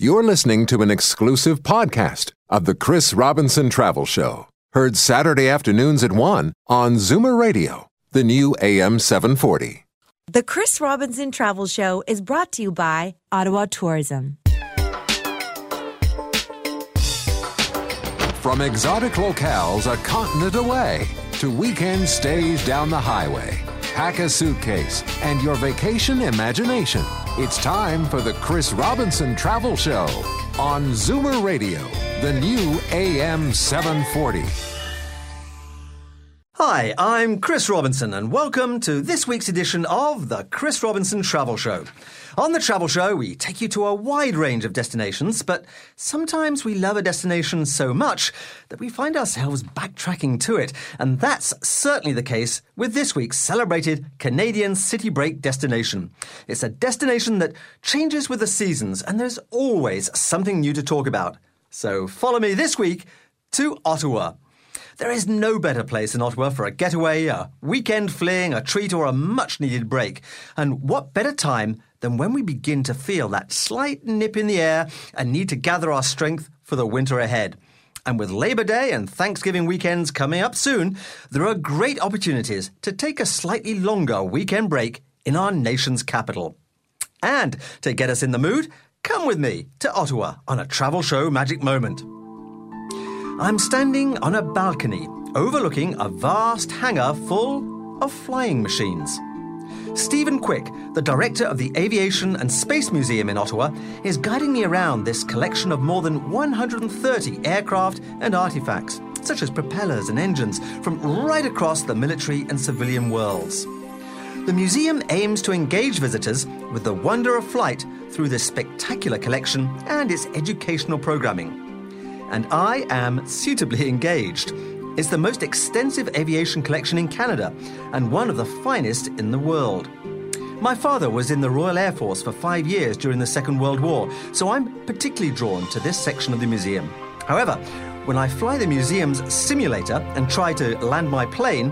You're listening to an exclusive podcast of the Chris Robinson Travel Show, heard Saturday afternoons at 1 on Zoomer Radio, the new AM 740. The Chris Robinson Travel Show is brought to you by Ottawa Tourism. From exotic locales a continent away to weekend stays down the highway, pack a suitcase and your vacation imagination. It's time for the Chris Robinson Travel Show on Zoomer Radio, the new AM 740. Hi, I'm Chris Robinson, and welcome to this week's edition of the Chris Robinson Travel Show. On the Travel Show, we take you to a wide range of destinations, but sometimes we love a destination so much that we find ourselves backtracking to it, and that's certainly the case with this week's celebrated Canadian city break destination. It's a destination that changes with the seasons, and there's always something new to talk about. So follow me this week to Ottawa. There is no better place in Ottawa for a getaway, a weekend fling, a treat, or a much needed break. And what better time than when we begin to feel that slight nip in the air and need to gather our strength for the winter ahead? And with Labor Day and Thanksgiving weekends coming up soon, there are great opportunities to take a slightly longer weekend break in our nation's capital. And to get us in the mood, come with me to Ottawa on a travel show magic moment. I'm standing on a balcony overlooking a vast hangar full of flying machines. Stephen Quick, the director of the Aviation and Space Museum in Ottawa, is guiding me around this collection of more than 130 aircraft and artifacts, such as propellers and engines, from right across the military and civilian worlds. The museum aims to engage visitors with the wonder of flight through this spectacular collection and its educational programming and I am suitably engaged. It's the most extensive aviation collection in Canada and one of the finest in the world. My father was in the Royal Air Force for five years during the Second World War, so I'm particularly drawn to this section of the museum. However, when I fly the museum's simulator and try to land my plane,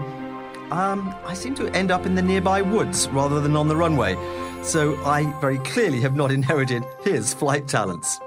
um, I seem to end up in the nearby woods rather than on the runway, so I very clearly have not inherited his flight talents.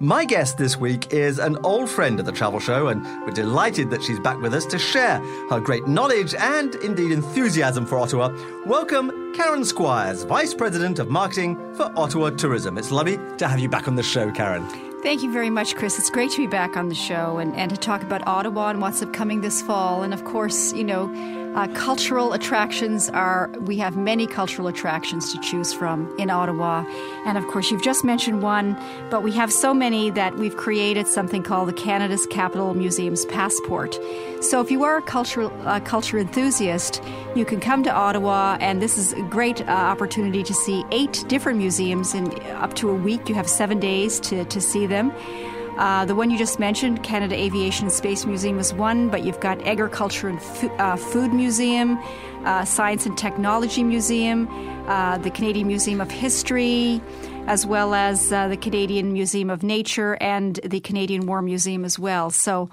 My guest this week is an old friend of the Travel Show, and we're delighted that she's back with us to share her great knowledge and indeed enthusiasm for Ottawa. Welcome, Karen Squires, Vice President of Marketing for Ottawa Tourism. It's lovely to have you back on the show, Karen. Thank you very much, Chris. It's great to be back on the show and, and to talk about Ottawa and what's upcoming this fall. And of course, you know, uh, cultural attractions are, we have many cultural attractions to choose from in Ottawa. And of course, you've just mentioned one, but we have so many that we've created something called the Canada's Capital Museums Passport. So if you are a cultural, uh, culture enthusiast, you can come to Ottawa, and this is a great uh, opportunity to see eight different museums in up to a week. You have seven days to, to see them. Uh, the one you just mentioned, Canada Aviation and Space Museum, is one, but you've got Agriculture and Fo- uh, Food Museum, uh, Science and Technology Museum, uh, the Canadian Museum of History, as well as uh, the Canadian Museum of Nature and the Canadian War Museum as well. So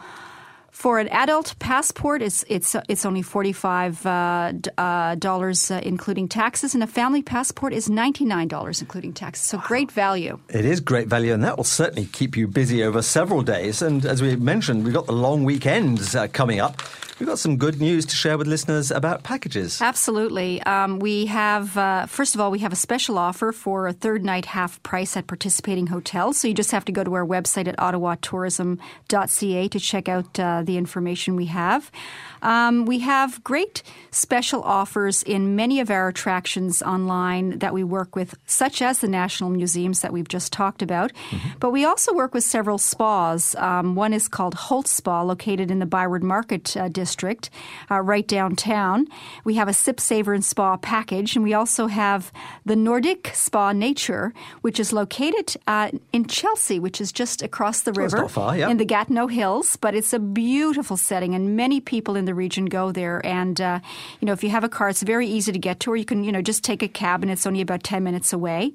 for an adult passport, it's it's it's only forty five uh, uh, dollars, uh, including taxes, and a family passport is ninety nine dollars, including taxes. So wow. great value. It is great value, and that will certainly keep you busy over several days. And as we mentioned, we've got the long weekends uh, coming up. We've got some good news to share with listeners about packages. Absolutely. Um, we have, uh, first of all, we have a special offer for a third night half price at participating hotels. So you just have to go to our website at ottawatourism.ca to check out uh, the information we have. Um, we have great special offers in many of our attractions online that we work with, such as the national museums that we've just talked about. Mm-hmm. But we also work with several spas. Um, one is called Holtz Spa, located in the Byward Market uh, district, uh, right downtown. We have a Sip, Savor and Spa package, and we also have the Nordik Spa Nature, which is located uh, in Chelsea, which is just across the river far, yeah. in the Gatineau Hills. But it's a beautiful setting, and many people in the region go there. And, uh, you know, if you have a car, it's very easy to get to, or you can, you know, just take a cab and it's only about 10 minutes away.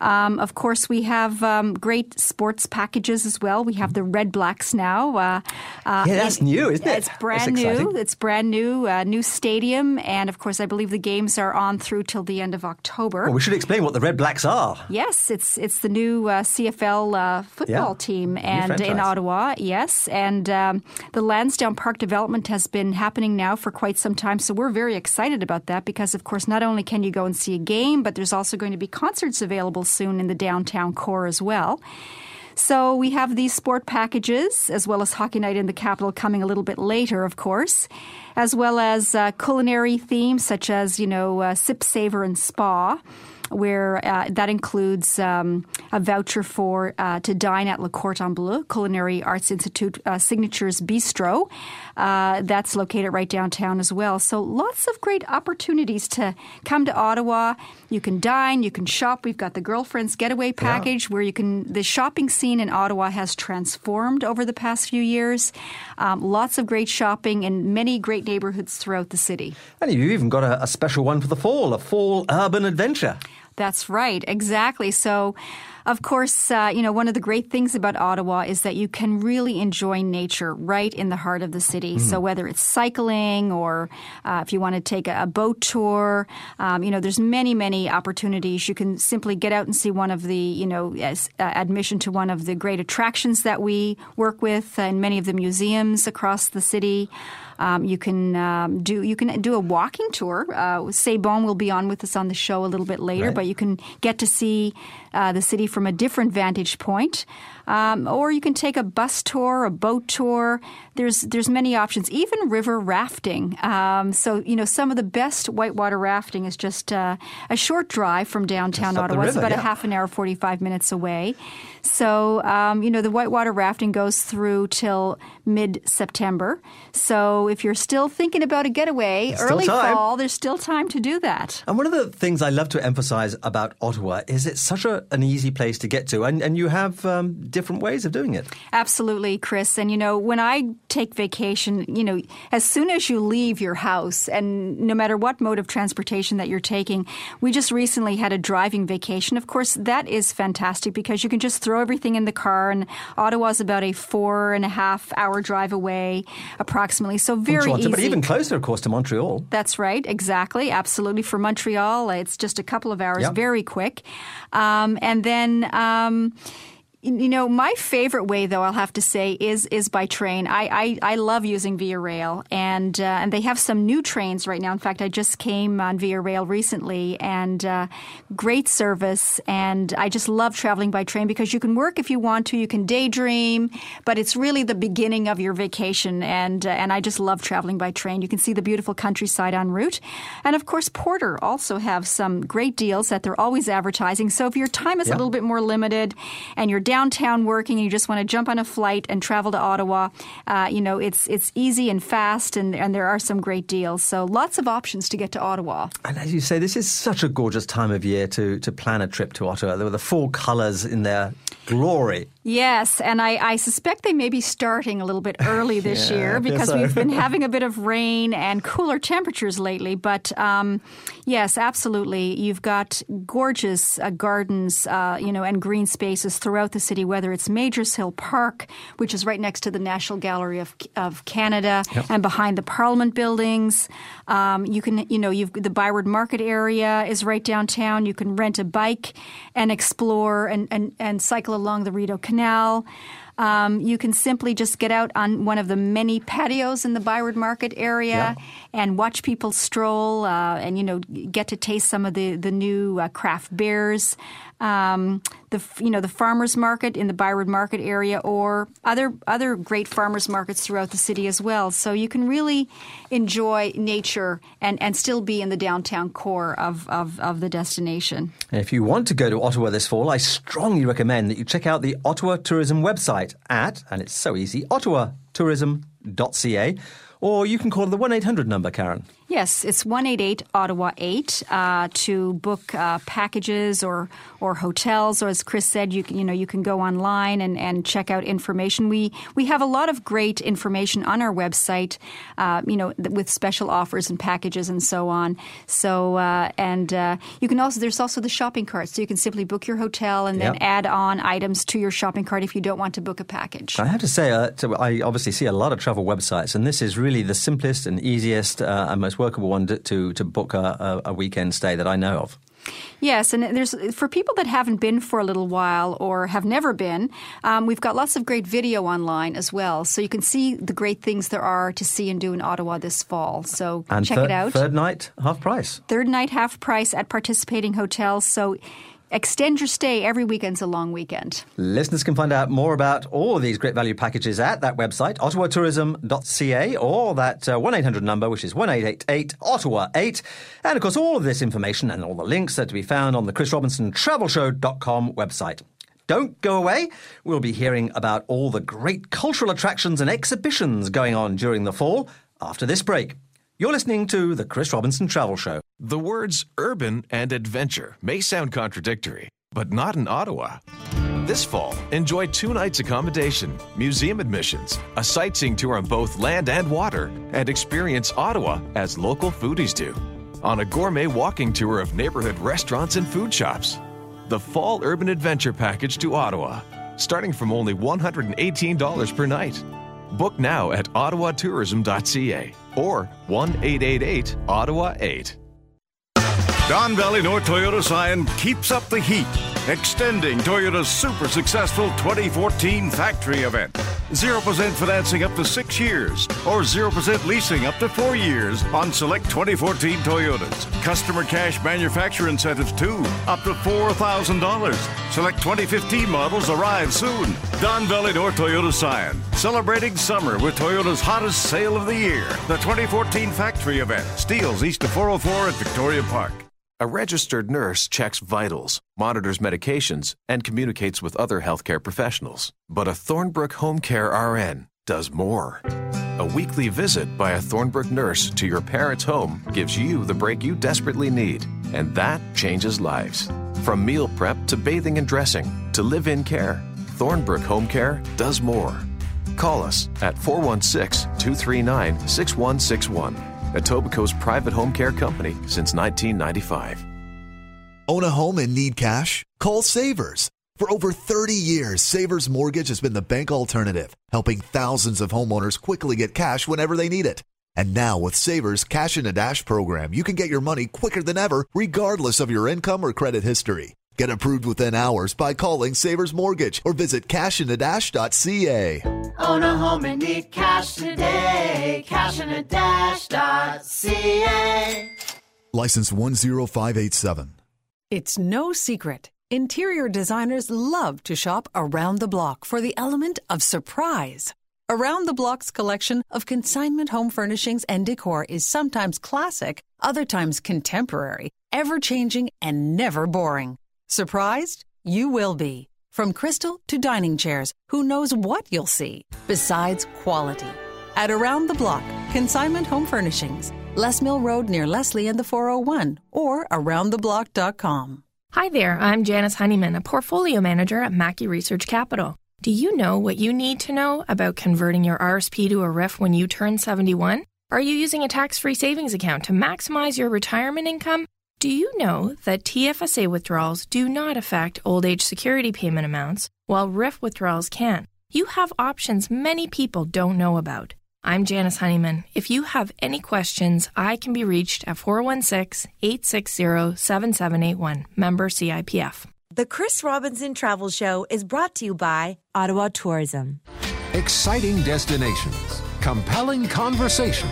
Um, of course, we have um, great sports packages as well. We have the Red Blacks now. Uh, uh, yeah, that's new, isn't it? It's brand new. It's brand new. Uh, new stadium, and of course, I believe the games are on through till the end of October. Well, we should explain what the Red Blacks are. Yes, it's it's the new uh, CFL uh, football yeah. team, and in Ottawa, yes, and um, the Lansdowne Park development has been happening now for quite some time. So we're very excited about that because, of course, not only can you go and see a game, but there's also going to be concerts available soon in the downtown core as well. So we have these sport packages, as well as Hockey Night in the Capital coming a little bit later, of course, as well as uh, culinary themes such as, you know, uh, Sip, Savor, and Spa where uh, that includes um, a voucher for uh, to dine at Le Cordon Bleu Culinary Arts Institute uh, Signatures Bistro. Uh, that's located right downtown as well. So lots of great opportunities to come to Ottawa. You can dine, you can shop. We've got the Girlfriends Getaway package yeah. where you can. The shopping scene in Ottawa has transformed over the past few years. Um, lots of great shopping in many great neighborhoods throughout the city. And you've even got a, a special one for the fall, a fall urban adventure. That's right, exactly. So, of course, uh, you know, one of the great things about Ottawa is that you can really enjoy nature right in the heart of the city. Mm-hmm. So, whether it's cycling or uh, if you want to take a, a boat tour, um, you know, there's many, many opportunities. You can simply get out and see one of the, you know, as, uh, admission to one of the great attractions that we work with and many of the museums across the city. Um, you can um, do you can do a walking tour. Uh, C'est Bon will be on with us on the show a little bit later, right. but you can get to see uh, the city from a different vantage point. Um, or you can take a bus tour, a boat tour. There's there's many options, even river rafting. Um, so you know some of the best whitewater rafting is just uh, a short drive from downtown Ottawa. River, it's about yeah. a half an hour, forty five minutes away. So um, you know the whitewater rafting goes through till mid September. So if you're still thinking about a getaway, There's early fall, there's still time to do that. And one of the things I love to emphasize about Ottawa is it's such a, an easy place to get to, and, and you have um, different ways of doing it. Absolutely, Chris. And you know, when I take vacation, you know, as soon as you leave your house, and no matter what mode of transportation that you're taking, we just recently had a driving vacation. Of course, that is fantastic because you can just throw everything in the car, and Ottawa's about a four and a half hour drive away, approximately. So very easy. But even closer, of course, to Montreal. That's right, exactly, absolutely. For Montreal, it's just a couple of hours, Yep. very quick. Um, and then. Um, you know, my favorite way, though, I'll have to say, is is by train. I I, I love using Via Rail, and uh, and they have some new trains right now. In fact, I just came on Via Rail recently, and uh, great service. And I just love traveling by train because you can work if you want to, you can daydream, but it's really the beginning of your vacation. And uh, and I just love traveling by train. You can see the beautiful countryside en route, and of course, Porter also have some great deals that they're always advertising. So if your time is Yeah. a little bit more limited, and you're downtown working and you just want to jump on a flight and travel to Ottawa, uh, you know, it's it's easy and fast, and, and there are some great deals. So lots of options to get to Ottawa. And as you say, this is such a gorgeous time of year to, to plan a trip to Ottawa. There were the full colours in their glory. Yes, and I, I suspect they may be starting a little bit early this Yeah, year because so. we've been having a bit of rain and cooler temperatures lately. But um, yes, absolutely, you've got gorgeous uh, gardens, uh, you know, and green spaces throughout the city. Whether it's Majors Hill Park, which is right next to the National Gallery of of Canada, and behind the Parliament buildings, um, you can, you know, you've the Byward Market area is right downtown. You can rent a bike and explore and and, and cycle along the Rideau Canal. Canal. Um, you can simply just get out on one of the many patios in the Byward Market area and watch people stroll, uh, and you know get to taste some of the the new uh, craft beers. Um, the you know the farmers market in the Byward Market area, or other other great farmers markets throughout the city as well. So you can really enjoy nature and, and still be in the downtown core of, of, of the destination. And if you want to go to Ottawa this fall, I strongly recommend that you check out the Ottawa Tourism website at, and it's so easy, ottawatourism.ca, or you can call the 1 800 number, Karen. Yes, it's 188 Ottawa 8 uh, to book uh, packages or or hotels. Or as Chris said, you can, you know you can go online and, and check out information. We we have a lot of great information on our website, uh, you know, with special offers and packages and so on. So uh, and uh, you can also there's also the shopping cart, so you can simply book your hotel and then Yep. add on items to your shopping cart if you don't want to book a package. I have to say, uh, I obviously see a lot of travel websites, and this is really the simplest and easiest uh, and most workable one to, to, to book a, a, a weekend stay that I know of. Yes, and there's for people that haven't been for a little while or have never been, um, we've got lots of great video online as well, so you can see the great things there are to see and do in Ottawa this fall. So And check third, it out. third night, half price. Third night half price at participating hotels. So extend your stay. Every weekend's a long weekend. Listeners can find out more about all these great value packages at that website, ottawatourism.ca, or that uh, 1 800 number, which is 1888 Ottawa 8. And of course, all of this information and all the links are to be found on the Chris Robinson Travelshow.com website. Don't go away. We'll be hearing about all the great cultural attractions and exhibitions going on during the fall after this break. You're listening to the Chris Robinson Travel Show. The words urban and adventure may sound contradictory, but not in Ottawa. This fall, enjoy two nights accommodation, museum admissions, a sightseeing tour on both land and water, and experience Ottawa as local foodies do on a gourmet walking tour of neighborhood restaurants and food shops. The Fall Urban Adventure Package to Ottawa, starting from only $118 per night. Book now at ottawatourism.ca or 1 888 Ottawa 8. Don Valley North Toyota Scion keeps up the heat, extending Toyota's super successful 2014 factory event. 0% financing up to six years, or 0% leasing up to four years on select 2014 Toyotas. Customer cash manufacturer incentives too, up to $4,000. Select 2015 models arrive soon. Don Valley North Toyota Scion, celebrating summer with Toyota's hottest sale of the year, the 2014 factory event. Steals east of 404 at Victoria Park. A registered nurse checks vitals, monitors medications, and communicates with other healthcare professionals. But a Thornbrook Home Care RN does more. A weekly visit by a Thornbrook nurse to your parents' home gives you the break you desperately need, and that changes lives. From meal prep to bathing and dressing to live in care, Thornbrook Home Care does more. Call us at 416 239 6161. Etobicoke's private home care company since 1995. Own a home and need cash? Call Savers. For over 30 years, Savers Mortgage has been the bank alternative, helping thousands of homeowners quickly get cash whenever they need it. And now with Savers Cash in a Dash program, you can get your money quicker than ever, regardless of your income or credit history. Get approved within hours by calling Savers Mortgage or visit cashinadash.ca. Own a home and need cash today. Cash in a dash dot ca. License 10587. It's no secret. Interior designers love to shop around the block for the element of surprise. Around the Block's collection of consignment home furnishings and decor is sometimes classic, other times contemporary, ever changing, and never boring. Surprised? You will be. From crystal to dining chairs, who knows what you'll see besides quality. At Around the Block, consignment home furnishings, Lesmill Road near Leslie and the 401, or aroundtheblock.com. Hi there, I'm Janice Honeyman, a portfolio manager at Mackie Research Capital. Do you know what you need to know about converting your RSP to a RRIF when you turn 71? Are you using a tax free savings account to maximize your retirement income? Do you know that TFSA withdrawals do not affect old age security payment amounts, while RRIF withdrawals can? You have options many people don't know about. I'm Janice Honeyman. If you have any questions, I can be reached at 416 860 7781, member CIPF. The Chris Robinson Travel Show is brought to you by Ottawa Tourism. Exciting destinations, compelling conversation.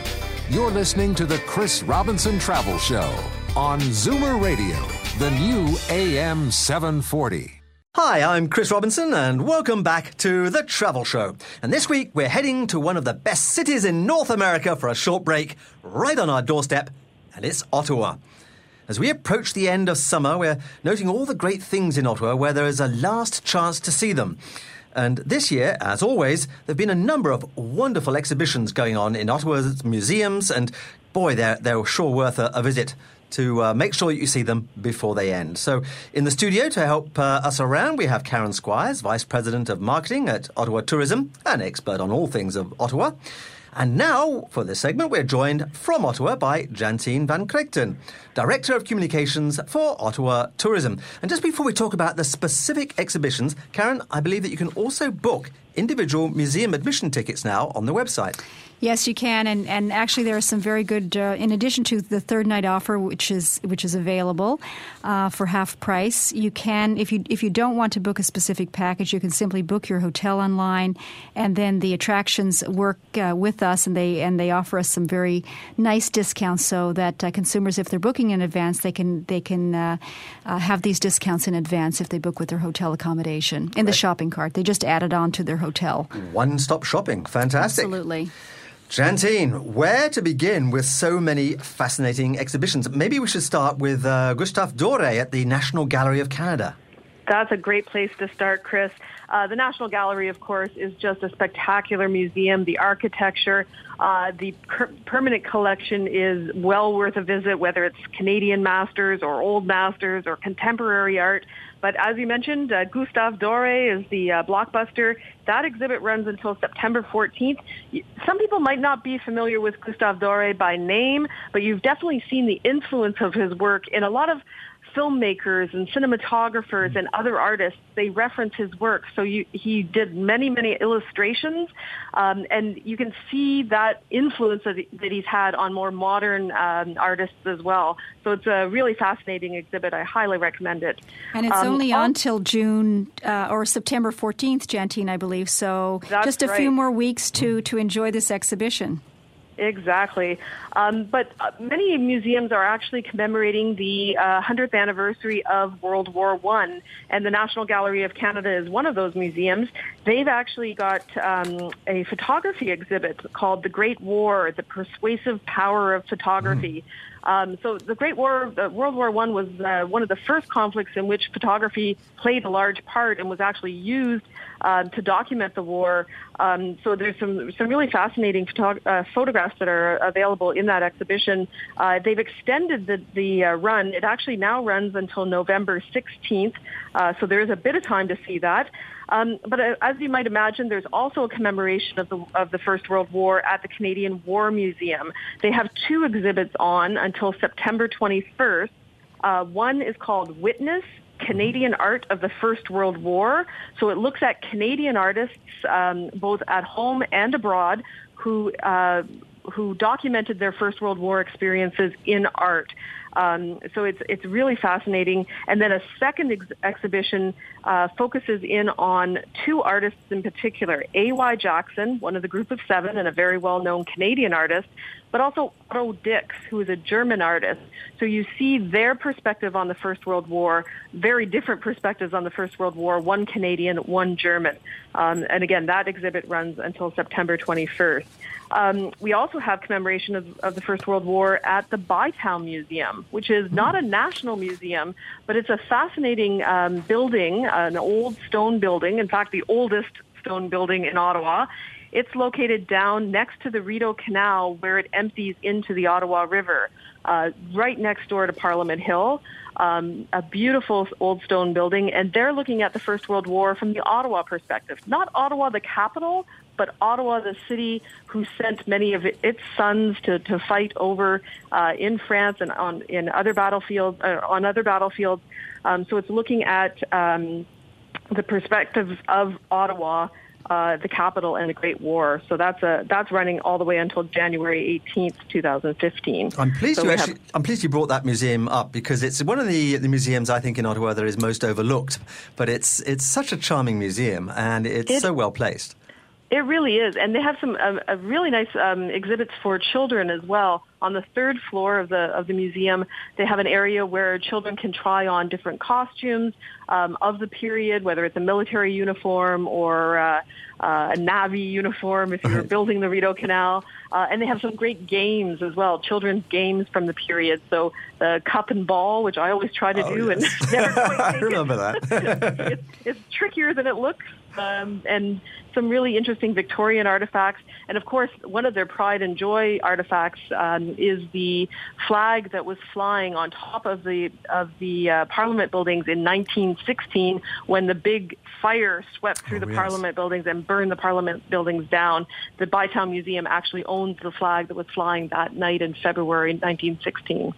You're listening to the Chris Robinson Travel Show on Zoomer Radio, the new AM 740. Hi, I'm Chris Robinson, and welcome back to The Travel Show. And this week, we're heading to one of the best cities in North America for a short break, right on our doorstep, and it's Ottawa. As we approach the end of summer, we're noting all the great things in Ottawa where there is a last chance to see them. And this year, as always, there have been a number of wonderful exhibitions going on in Ottawa's museums and boy, they're, they're sure worth a, a visit to uh, make sure you see them before they end. So, in the studio to help uh, us around, we have Karen Squires, Vice President of Marketing at Ottawa Tourism, an expert on all things of Ottawa. And now, for this segment, we're joined from Ottawa by Jantine Van Kregten, Director of Communications for Ottawa Tourism. And just before we talk about the specific exhibitions, Karen, I believe that you can also book individual museum admission tickets now on the website. Yes, you can, and, and actually there are some very good. Uh, in addition to the third night offer, which is which is available uh, for half price, you can if you if you don't want to book a specific package, you can simply book your hotel online, and then the attractions work uh, with us, and they and they offer us some very nice discounts, so that uh, consumers, if they're booking in advance, they can they can uh, uh, have these discounts in advance if they book with their hotel accommodation in right. the shopping cart. They just add it on to their hotel. One stop shopping, fantastic. Absolutely. Jantine, where to begin with so many fascinating exhibitions? Maybe we should start with uh, Gustave Doré at the National Gallery of Canada. That's a great place to start, Chris. Uh, the National Gallery, of course, is just a spectacular museum. The architecture, uh, the per- permanent collection is well worth a visit, whether it's Canadian masters or old masters or contemporary art. But as you mentioned, uh, Gustave Doré is the uh, blockbuster. That exhibit runs until September 14th. Some people might not be familiar with Gustave Doré by name, but you've definitely seen the influence of his work in a lot of filmmakers and cinematographers and other artists, they reference his work. So you, he did many, many illustrations, um, and you can see that influence that, that he's had on more modern um, artists as well. So it's a really fascinating exhibit. I highly recommend it. And it's um, only on until June uh, or September 14th, Jantine, I believe. So just a right. few more weeks to, to enjoy this exhibition. Exactly. Um, but uh, many museums are actually commemorating the uh, 100th anniversary of World War One, and the National Gallery of Canada is one of those museums. They've actually got um, a photography exhibit called The Great War, The Persuasive Power of Photography. Mm. Um, so the Great War, uh, World War One, was uh, one of the first conflicts in which photography played a large part and was actually used uh, to document the war. Um, so there's some some really fascinating uh, photographs that are available in that exhibition. Uh, they've extended the the uh, run. It actually now runs until November 16th. so there is a bit of time to see that. Um, but uh, as you might imagine, there's also a commemoration of the of the First World War at the Canadian War Museum. They have two exhibits on until September 21st. Uh, one is called Witness. Canadian art of the First World War. So it looks at Canadian artists, um, both at home and abroad, who uh, who documented their First World War experiences in art. Um, so it's it's really fascinating. And then a second ex- exhibition uh, focuses in on two artists in particular: A.Y. Jackson, one of the group of seven, and a very well-known Canadian artist, but also Otto Dix, who is a German artist. So you see their perspective on the First World War, very different perspectives on the First World War, one Canadian, one German. Um, and again, that exhibit runs until September 21st. Um, we also have commemoration of, of, the First World War at the Bytown Museum, which is not a national museum, but it's a fascinating um, building, an old stone building, in fact, the oldest stone building in Ottawa. It's located down next to the Rideau Canal where it empties into the Ottawa River, uh, right next door to Parliament Hill. Um, a beautiful old stone building, and they're looking at the First World War from the Ottawa perspective. Not Ottawa, the capital, but Ottawa, the city who sent many of its sons to, to fight over uh, in France and on in other battlefields uh, on other battlefields. Um, so it's looking at um, the perspectives of Ottawa. Uh, the capital and the Great War. So that's a that's running all the way until January 18th, 2015. I'm pleased so you actually, have, I'm pleased you brought that museum up because it's one of the, the museums I think in Ottawa that is most overlooked. But it's it's such a charming museum and it's it, so well placed. It really is, and they have some um, uh, really nice um, exhibits for children as well. On the third floor of the of the museum, they have an area where children can try on different costumes um, of the period, whether it's a military uniform or uh, uh, a Navy uniform if you're building the Rideau Canal. Uh, and they have some great games as well, children's games from the period. So the cup and ball, which I always try to Oh, do, yes. and never quite I make it. remember that. it's, it's trickier than it looks, um, and some really interesting Victorian artifacts. And of course, one of their pride and joy artifacts um, is the flag that was flying on top of the of the uh, Parliament buildings in 1916 when the big fire swept through the yes. Parliament buildings and burned the Parliament buildings down. The Bytown Museum actually owns the flag that was flying that night in February 1916.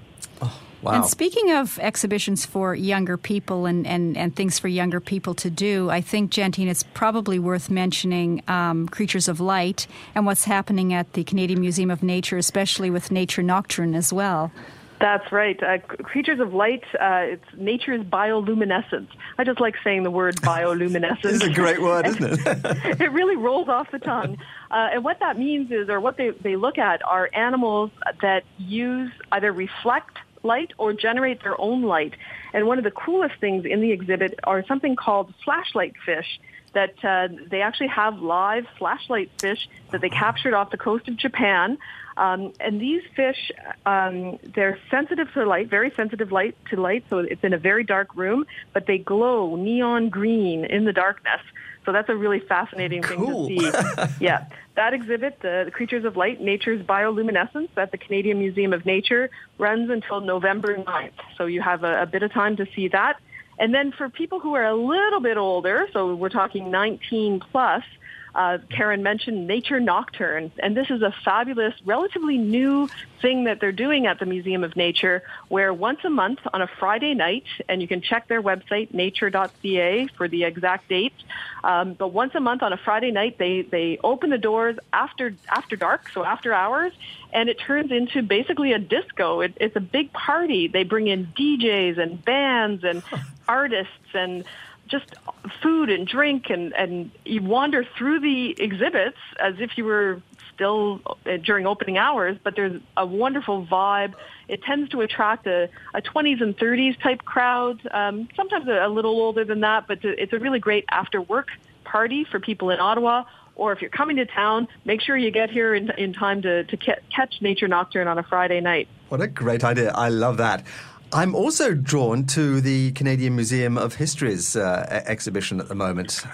Wow. And speaking of exhibitions for younger people and, and, and things for younger people to do, I think, Jantine, it's probably worth mentioning um, Creatures of Light and what's happening at the Canadian Museum of Nature, especially with Nature Nocturne as well. That's right. Uh, creatures of light, uh, it's nature's bioluminescence. I just like saying the word bioluminescence. It's a great word, isn't it? it really rolls off the tongue. Uh, and what that means is, or what they, they look at, are animals that use either reflect light or generate their own light. And one of the coolest things in the exhibit are something called flashlight fish that uh, they actually have live flashlight fish that they captured off the coast of Japan. Um, and these fish, um, they're sensitive to light, very sensitive light to light. So it's in a very dark room, but they glow neon green in the darkness. So that's a really fascinating Cool. thing to see. yeah, that exhibit, the, the Creatures of Light, Nature's Bioluminescence, at the Canadian Museum of Nature, runs until November 9th. So you have a, a bit of time to see that. And then for people who are a little bit older, so we're talking 19 plus, uh, Karen mentioned Nature Nocturne, and this is a fabulous, relatively new thing that they're doing at the Museum of Nature, where once a month on a Friday night, and you can check their website, nature.ca, for the exact date, um, but once a month on a Friday night, they, they open the doors after, after dark, so after hours, and it turns into basically a disco. It, it's a big party. They bring in DJs and bands and artists and just food and drink and, and you wander through the exhibits as if you were still uh, during opening hours, but there's a wonderful vibe. It tends to attract a, a 20s and 30s type crowd, um, sometimes a, a little older than that, but it's a really great after work party for people in Ottawa. Or if you're coming to town, make sure you get here in, in time to, to ca- catch Nature Nocturne on a Friday night. What a great idea. I love that. I'm also drawn to the Canadian Museum of History's uh, exhibition at the moment.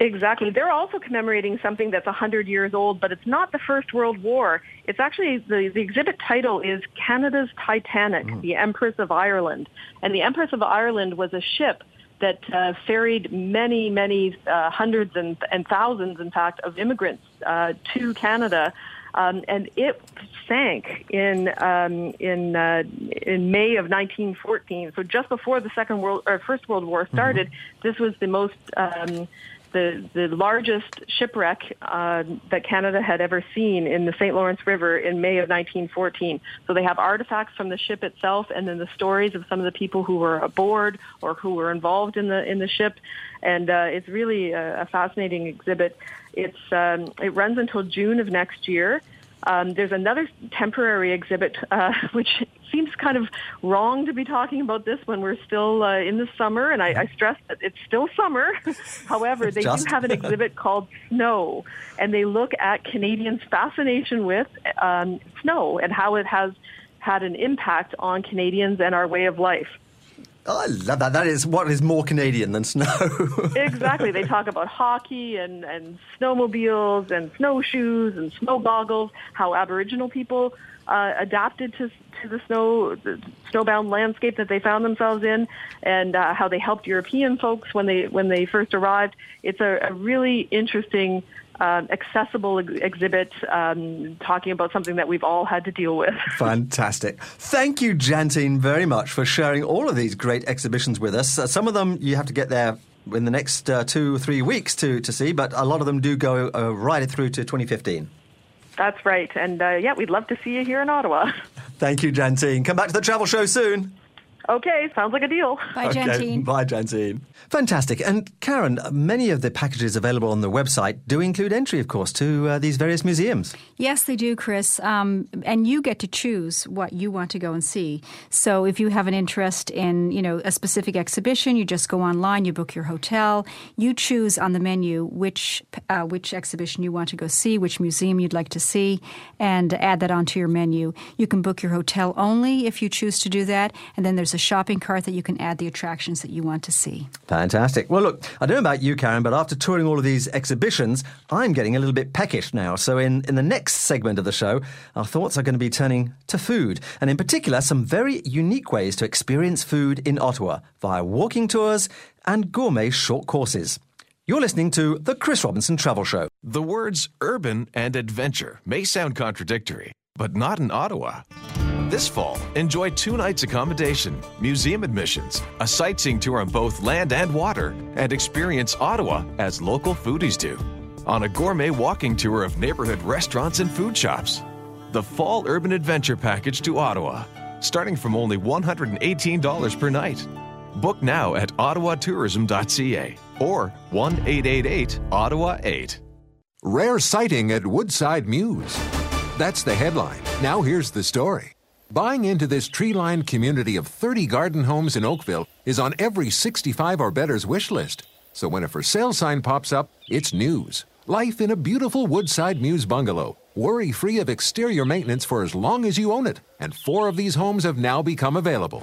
Exactly. They're also commemorating something that's 100 years old, but it's not the First World War. It's actually, the, the exhibit title is Canada's Titanic, the Empress of Ireland. And the Empress of Ireland was a ship that uh, ferried many, many uh, hundreds and, and thousands, in fact, of immigrants uh, to Canada. Um, and it sank in um, in uh, in May of 1914. So just before the Second World or First World War started, this was the most um, the the largest shipwreck uh, that Canada had ever seen in the St. Lawrence River in May of 1914. So they have artifacts from the ship itself, and then the stories of some of the people who were aboard or who were involved in the in the ship, and uh, it's really a, a fascinating exhibit. It's um, it runs until June of next year. Um, there's another temporary exhibit, uh, which seems kind of wrong to be talking about this when we're still uh, in the summer, and I, I stress that it's still summer. However, they Just. do have an exhibit called Snow, and they look at Canadians' fascination with um, snow and how it has had an impact on Canadians and our way of life. Oh, I love that. That is what is more Canadian than snow. exactly. They talk about hockey and, and snowmobiles and snowshoes and snow goggles, how Aboriginal people uh, adapted to, to the snow, the snowbound landscape that they found themselves in, and uh, how they helped European folks when they, when they first arrived. It's a, a really interesting, um, accessible ex- exhibit um, talking about something that we've all had to deal with. Fantastic. Thank you, Jantine, very much for sharing all of these great exhibitions with us. Uh, some of them you have to get there in the next uh, two or three weeks to, to see, but a lot of them do go uh, right through to 2015. That's right. And uh, yeah, we'd love to see you here in Ottawa. Thank you, Jantine. Come back to the travel show soon. Okay, sounds like a deal. Bye, Okay, Jantine. Bye, Jantine. Fantastic. And Karen, many of the packages available on the website do include entry, of course, to uh, these various museums. Yes, they do, Chris. Um, and you get to choose what you want to go and see. So if you have an interest in, you know, a specific exhibition, you just go online, you book your hotel, you choose on the menu which uh, which exhibition you want to go see, which museum you'd like to see, and add that onto your menu. You can book your hotel only if you choose to do that, and then there's a shopping cart that you can add the attractions that you want to see. Fantastic. Well, look, I don't know about you, Karen, but after touring all of these exhibitions, I'm getting a little bit peckish now. So, in, in the next segment of the show, our thoughts are going to be turning to food, and in particular, some very unique ways to experience food in Ottawa via walking tours and gourmet short courses. You're listening to The Chris Robinson Travel Show. The words urban and adventure may sound contradictory, but not in Ottawa. This fall, enjoy two nights accommodation, museum admissions, a sightseeing tour on both land and water, and experience Ottawa as local foodies do on a gourmet walking tour of neighborhood restaurants and food shops. The Fall Urban Adventure Package to Ottawa, starting from only $118 per night. Book now at ottawatourism.ca or 1 888 Ottawa 8. Rare sighting at Woodside Mews. That's the headline. Now here's the story. Buying into this tree lined community of 30 garden homes in Oakville is on every 65 or better's wish list. So when a for sale sign pops up, it's news. Life in a beautiful Woodside Mews bungalow. Worry free of exterior maintenance for as long as you own it. And four of these homes have now become available.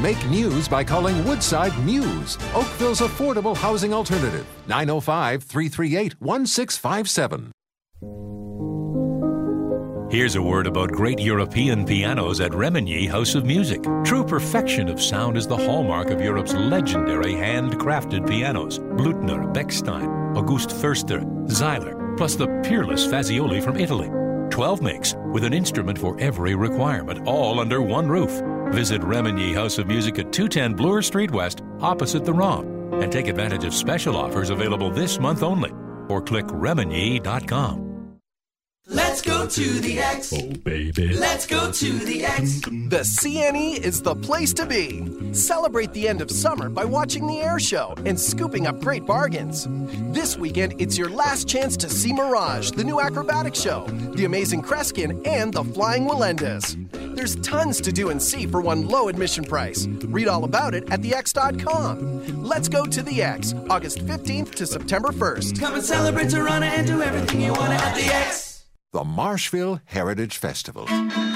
Make news by calling Woodside Mews, Oakville's affordable housing alternative. 905 338 1657. Here's a word about great European pianos at Remenyi House of Music. True perfection of sound is the hallmark of Europe's legendary handcrafted pianos. Blüthner, Bechstein, August Förster, Seiler, plus the peerless Fazioli from Italy. 12 makes with an instrument for every requirement, all under one roof. Visit Remenyi House of Music at 210 Bloor Street West, opposite the ROM, and take advantage of special offers available this month only. Or click remenyi.com. Let's go to the X. Oh, baby. Let's go to the X. The CNE is the place to be. Celebrate the end of summer by watching the air show and scooping up great bargains. This weekend, it's your last chance to see Mirage, the new acrobatic show, the amazing Kreskin, and the Flying Melendez. There's tons to do and see for one low admission price. Read all about it at thex.com. Let's go to the X, August 15th to September 1st. Come and celebrate Toronto and do everything you want at the X. The Marshville Heritage Festival,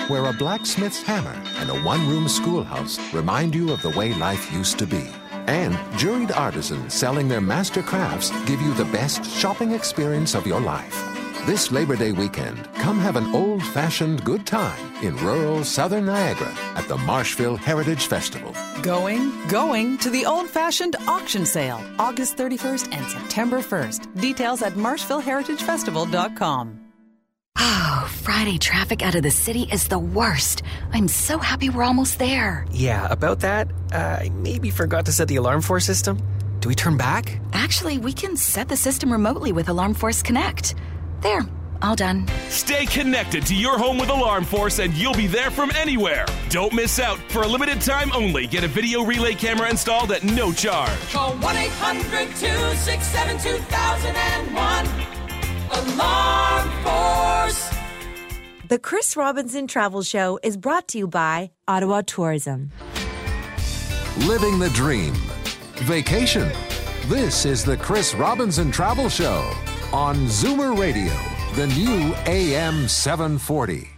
where a blacksmith's hammer and a one room schoolhouse remind you of the way life used to be. And juried artisans selling their master crafts give you the best shopping experience of your life. This Labor Day weekend, come have an old fashioned good time in rural southern Niagara at the Marshville Heritage Festival. Going, going to the old fashioned auction sale, August 31st and September 1st. Details at MarshvilleHeritageFestival.com. Oh, Friday traffic out of the city is the worst. I'm so happy we're almost there. Yeah, about that, uh, I maybe forgot to set the alarm Force system. Do we turn back? Actually, we can set the system remotely with Alarm Force Connect. There, all done. Stay connected to your home with Alarm Force and you'll be there from anywhere. Don't miss out. For a limited time only, get a video relay camera installed at no charge. Call 1 800 267 2001. The Chris Robinson Travel Show is brought to you by Ottawa Tourism. Living the dream. Vacation. This is the Chris Robinson Travel Show on Zoomer Radio, the new AM 740.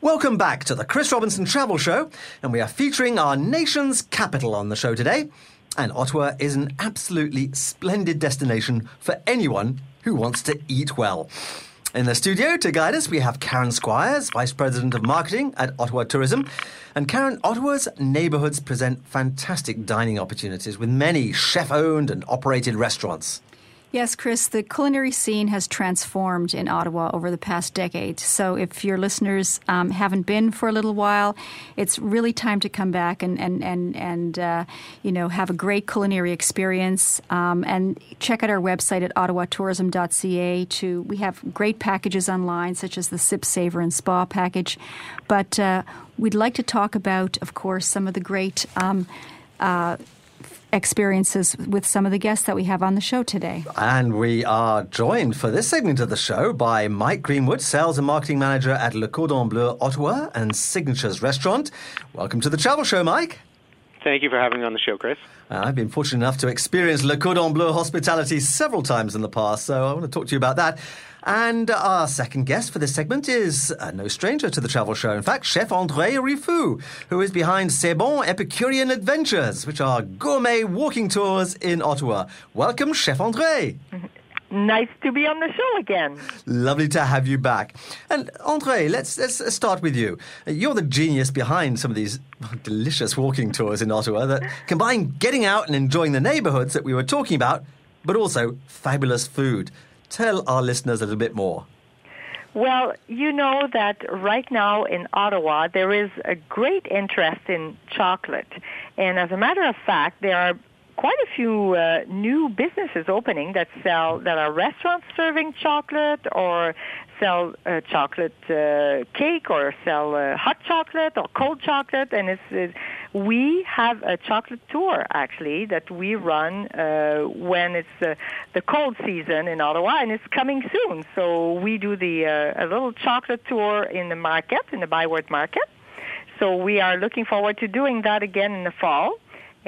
Welcome back to the Chris Robinson Travel Show, and we are featuring our nation's capital on the show today. And Ottawa is an absolutely splendid destination for anyone who wants to eat well. In the studio to guide us, we have Karen Squires, Vice President of Marketing at Ottawa Tourism. And Karen, Ottawa's neighbourhoods present fantastic dining opportunities with many chef owned and operated restaurants. Yes, Chris, the culinary scene has transformed in Ottawa over the past decade. So if your listeners um, haven't been for a little while, it's really time to come back and, and, and, and uh, you know, have a great culinary experience. Um, and check out our website at ottawatourism.ca. To, we have great packages online, such as the Sip, Savor, and Spa package. But uh, we'd like to talk about, of course, some of the great um, uh, experiences with some of the guests that we have on the show today. And we are joined for this segment of the show by Mike Greenwood, Sales and Marketing Manager at Le Cordon Bleu Ottawa and Signatures Restaurant. Welcome to the Travel Show, Mike. Thank you for having me on the show, Chris. Uh, I've been fortunate enough to experience Le Cordon Bleu hospitality several times in the past, so I want to talk to you about that. And our second guest for this segment is uh, no stranger to the travel show. In fact, Chef André Rifou, who is behind C'est Bon Epicurean Adventures, which are gourmet walking tours in Ottawa. Welcome, Chef André. Nice to be on the show again. Lovely to have you back. And Andre, let's let's start with you. You're the genius behind some of these delicious walking tours in Ottawa that combine getting out and enjoying the neighborhoods that we were talking about, but also fabulous food. Tell our listeners a little bit more. Well, you know that right now in Ottawa there is a great interest in chocolate. And as a matter of fact, there are quite a few uh, new businesses opening that sell that are restaurants serving chocolate or sell uh, chocolate uh, cake or sell uh, hot chocolate or cold chocolate. And it's, it's we have a chocolate tour actually that we run uh, when it's uh, the cold season in Ottawa. And it's coming soon. So we do the uh, a little chocolate tour in the market in the Byward market. So we are looking forward to doing that again in the fall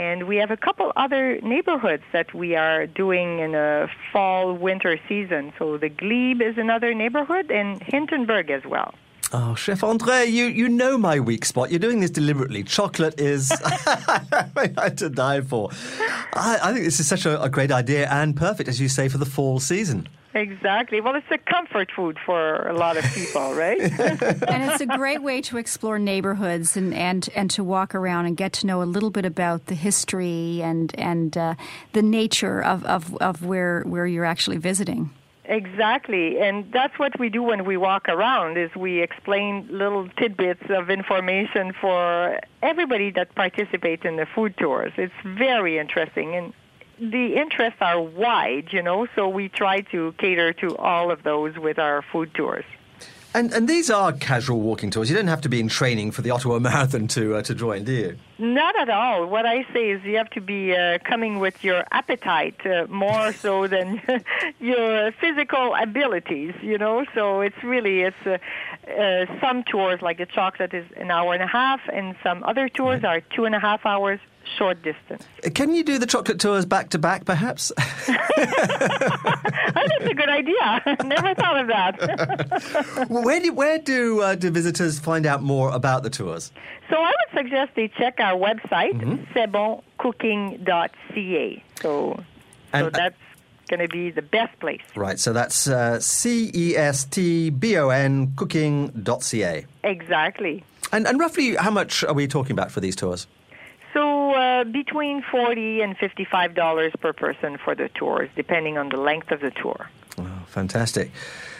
and we have a couple other neighborhoods that we are doing in a fall winter season. So the Glebe is another neighborhood and Hintonburg as well. Oh, Chef Andre, you, you know my weak spot. You're doing this deliberately. Chocolate is to die for. I, I, think this is such a, a great idea and perfect, as you say, for the fall season. Exactly. Well, it's a comfort food for a lot of people, right? and it's a great way to explore neighborhoods and, and, and to walk around and get to know a little bit about the history and and uh, the nature of, of, of where where you're actually visiting. Exactly, and that's what we do when we walk around. Is we explain little tidbits of information for everybody that participates in the food tours. It's very interesting, and the interests are wide, you know, so we try to cater to all of those with our food tours. And and these are casual walking tours. You don't have to be in training for the Ottawa Marathon to uh, to join, do you? Not at all. What I say is you have to be uh, coming with your appetite uh, more so than your physical abilities. You know, so it's really it's uh, uh, some tours like the chocolate is an hour and a half, and some other tours right. are two and a half hours short distance. Can you do the chocolate tours back to back, perhaps? That's a good idea. Never thought of that. well, where do where do uh, do visitors find out more about the tours? So I would suggest they check our website, mm-hmm. cestboncooking.ca. So, and, so that's going to be the best place. Right. So that's uh, c e s t b o n cooking.ca. Exactly. And and roughly how much are we talking about for these tours? So uh, between forty and fifty-five dollars per person for the tours, depending on the length of the tour. Fantastic!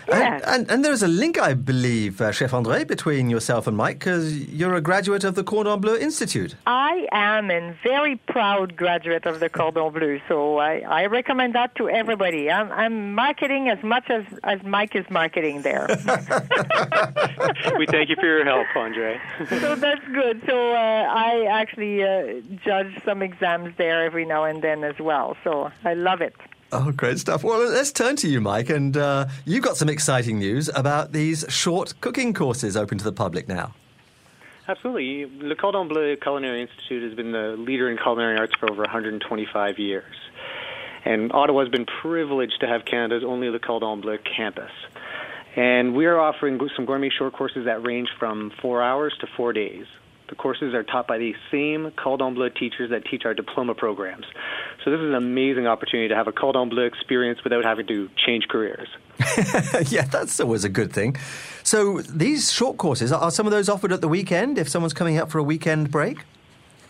Yes. And, and, and, there's a link, I believe, uh, Chef Andre, between yourself and Mike, because you're a graduate of the Cordon Bleu Institute. I am, a very proud graduate of the Cordon Bleu. So I, I recommend that to everybody. I'm, I'm marketing as much as, as Mike is marketing there. we thank you for your help, Andre. so that's good. So uh, I actually uh, judge some exams there every now and then as well. So I love it. Oh, great stuff. Well, let's turn to you, Mike. And uh, you've got some exciting news about these short cooking courses open to the public now. Absolutely. Le Cordon Bleu Culinary Institute has been the leader in culinary arts for over 125 years. And Ottawa has been privileged to have Canada's only Le Cordon Bleu campus. And we are offering some gourmet short courses that range from four hours to four days. The courses are taught by the same Cordon Bleu teachers that teach our diploma programs. So this is an amazing opportunity to have a Cordon Bleu experience without having to change careers. yeah, that's always a good thing. So these short courses, are some of those offered at the weekend if someone's coming up for a weekend break?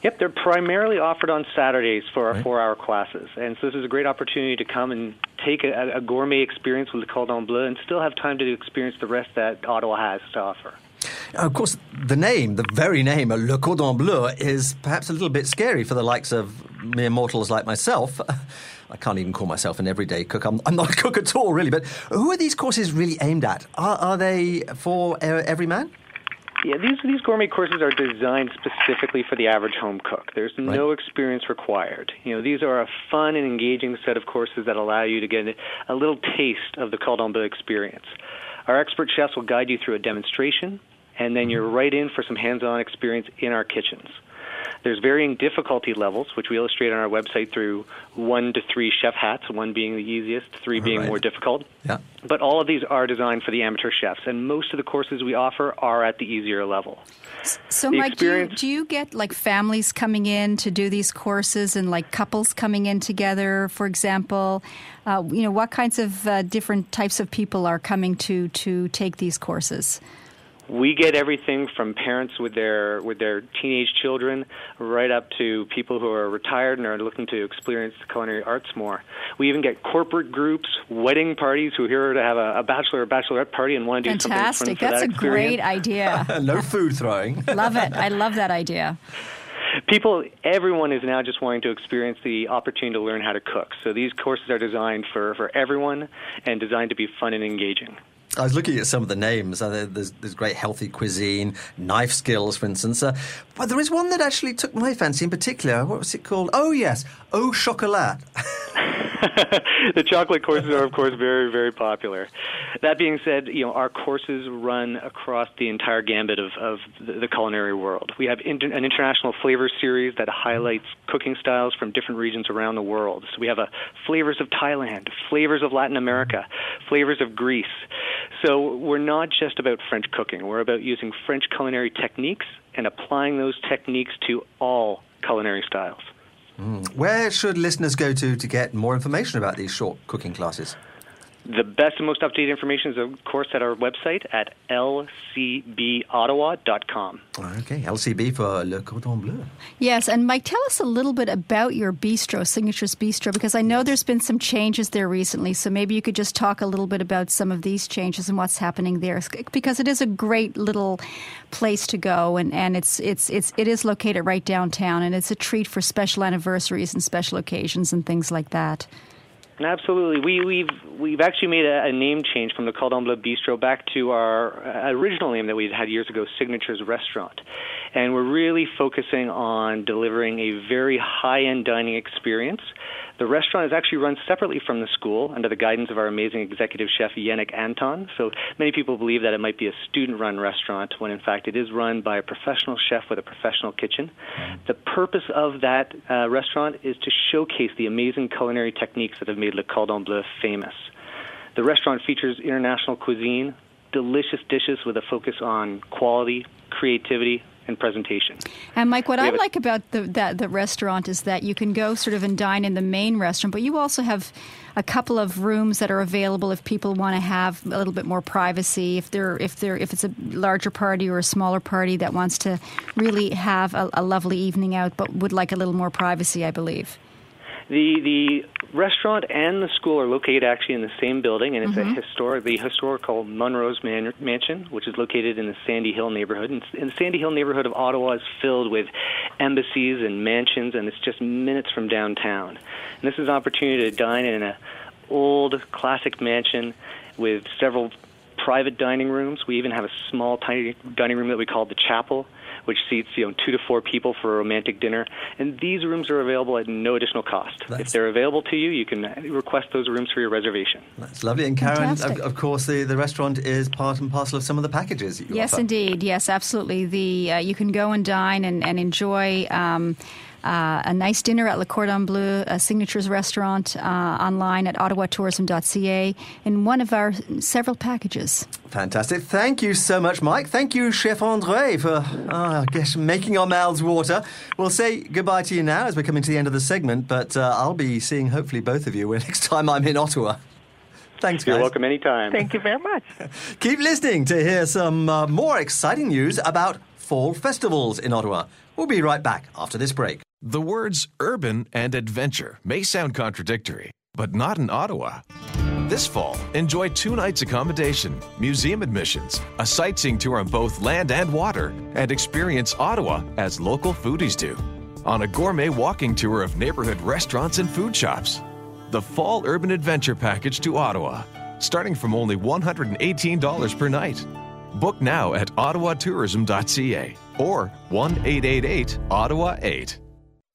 Yep, they're primarily offered on Saturdays for our right. four hour classes. And so this is a great opportunity to come and take a, a gourmet experience with the Cordon Bleu and still have time to experience the rest that Ottawa has to offer. Of course, the name, the very name, Le Cordon Bleu, is perhaps a little bit scary for the likes of mere mortals like myself. I can't even call myself an everyday cook. I'm, I'm not a cook at all, really. But who are these courses really aimed at? Are, are they for every man? Yeah, these these gourmet courses are designed specifically for the average home cook. There's no experience required. You know, these are a fun and engaging set of courses that allow you to get a little taste of the cordon bleu experience. Our expert chefs will guide you through a demonstration, and then you're right in for some hands-on experience in our kitchens. There's varying difficulty levels, which we illustrate on our website through one to three chef hats, one being the easiest, three being Right. more difficult. Yeah. But all of these are designed for the amateur chefs, and most of the courses we offer are at the easier level. So, The Mike, do you, do you get like families coming in to do these courses and like couples coming in together, for example? Uh, you know, what kinds of uh, different types of people are coming to to take these courses? We get everything from parents with their with their teenage children, right up to people who are retired and are looking to experience the culinary arts more. We even get corporate groups, wedding parties who are here to have a, a bachelor or bachelorette party and want to do Fantastic. something fun for That's that a great idea. no food throwing. love it. I love that idea. People, everyone is now just wanting to experience the opportunity to learn how to cook. So these courses are designed for, for everyone and designed to be fun and engaging. I was looking at some of the names. Uh, there's, there's great healthy cuisine, knife skills, for instance. Uh, but there is one that actually took my fancy in particular. What was it called? Oh, yes. Au chocolat. the chocolate courses are, of course, very, very popular. That being said, you know, our courses run across the entire gambit of, of the, culinary world. We have inter- an international flavor series that highlights cooking styles from different regions around the world. So we have a flavors of Thailand, flavors of Latin America, flavors of Greece. So we're not just about French cooking. We're about using French culinary techniques and applying those techniques to all culinary styles. Mm. Where should listeners go to to get more information about these short cooking classes? The best and most up-to-date information is, of course, at our website at lcbottawa.com. Okay, LCB for Le Cordon Bleu. Yes, and Mike, tell us a little bit about your bistro, Signatures Bistro, because I know there's been some changes there recently. So maybe you could just talk a little bit about some of these changes and what's happening there, because it is a great little place to go, and, and it's it's it's it is located right downtown, and it's a treat for special anniversaries and special occasions and things like that. Absolutely. We, we've we've actually made a, a name change from the Cordon Bleu Bistro back to our uh, original name that we had years ago, Signatures Restaurant, and we're really focusing on delivering a very high-end dining experience. The restaurant is actually run separately from the school under the guidance of our amazing executive chef Yannick Anton. So many people believe that it might be a student-run restaurant when in fact it is run by a professional chef with a professional kitchen. The purpose of that uh, restaurant is to showcase the amazing culinary techniques that have made Le Cordon Bleu famous. The restaurant features international cuisine, delicious dishes with a focus on quality, creativity, and presentation. And Mike, what We I have a- like about the, that the restaurant is that you can go sort of and dine in the main restaurant, but you also have a couple of rooms that are available if people want to have a little bit more privacy. If they're if they're if it's a larger party or a smaller party that wants to really have a, a lovely evening out, but would like a little more privacy, I believe. The the restaurant and the school are located actually in the same building, and it's Mhm. a historic the historical Munro's Man- Mansion, which is located in the Sandy Hill neighborhood. And, and the Sandy Hill neighborhood of Ottawa is filled with embassies and mansions, and it's just minutes from downtown. And this is an opportunity to dine in a old classic mansion with several private dining rooms. We even have a small tiny dining room that we call the chapel, which seats you know two to four people for a romantic dinner. And these rooms are available at no additional cost. If they're available to you, you can request those rooms for your reservation. That's lovely. And Karen, of, of course, the, the restaurant is part and parcel of some of the packages that you Yes, offer. indeed. Yes, absolutely. The uh, you can go and dine and, and enjoy. Um, uh, a nice dinner at Le Cordon Bleu, a Signatures restaurant, uh, online at ottawatourism.ca in one of our several packages. Fantastic. Thank you so much, Mike. Thank you, Chef Andre, for, uh, I guess, making our mouths water. We'll say goodbye to you now as we're coming to the end of the segment, but uh, I'll be seeing hopefully both of you next time I'm in Ottawa. Thanks, guys. You're welcome anytime. Thank you very much. Keep listening to hear some uh, more exciting news about fall festivals in Ottawa. We'll be right back after this break. The words urban and adventure may sound contradictory, but not in Ottawa. This fall, enjoy two nights accommodation, museum admissions, a sightseeing tour on both land and water, and experience Ottawa as local foodies do on a gourmet walking tour of neighborhood restaurants and food shops. The Fall Urban Adventure Package to Ottawa, starting from only $118 per night. Book now at ottawatourism.ca or 1 888 Ottawa 8.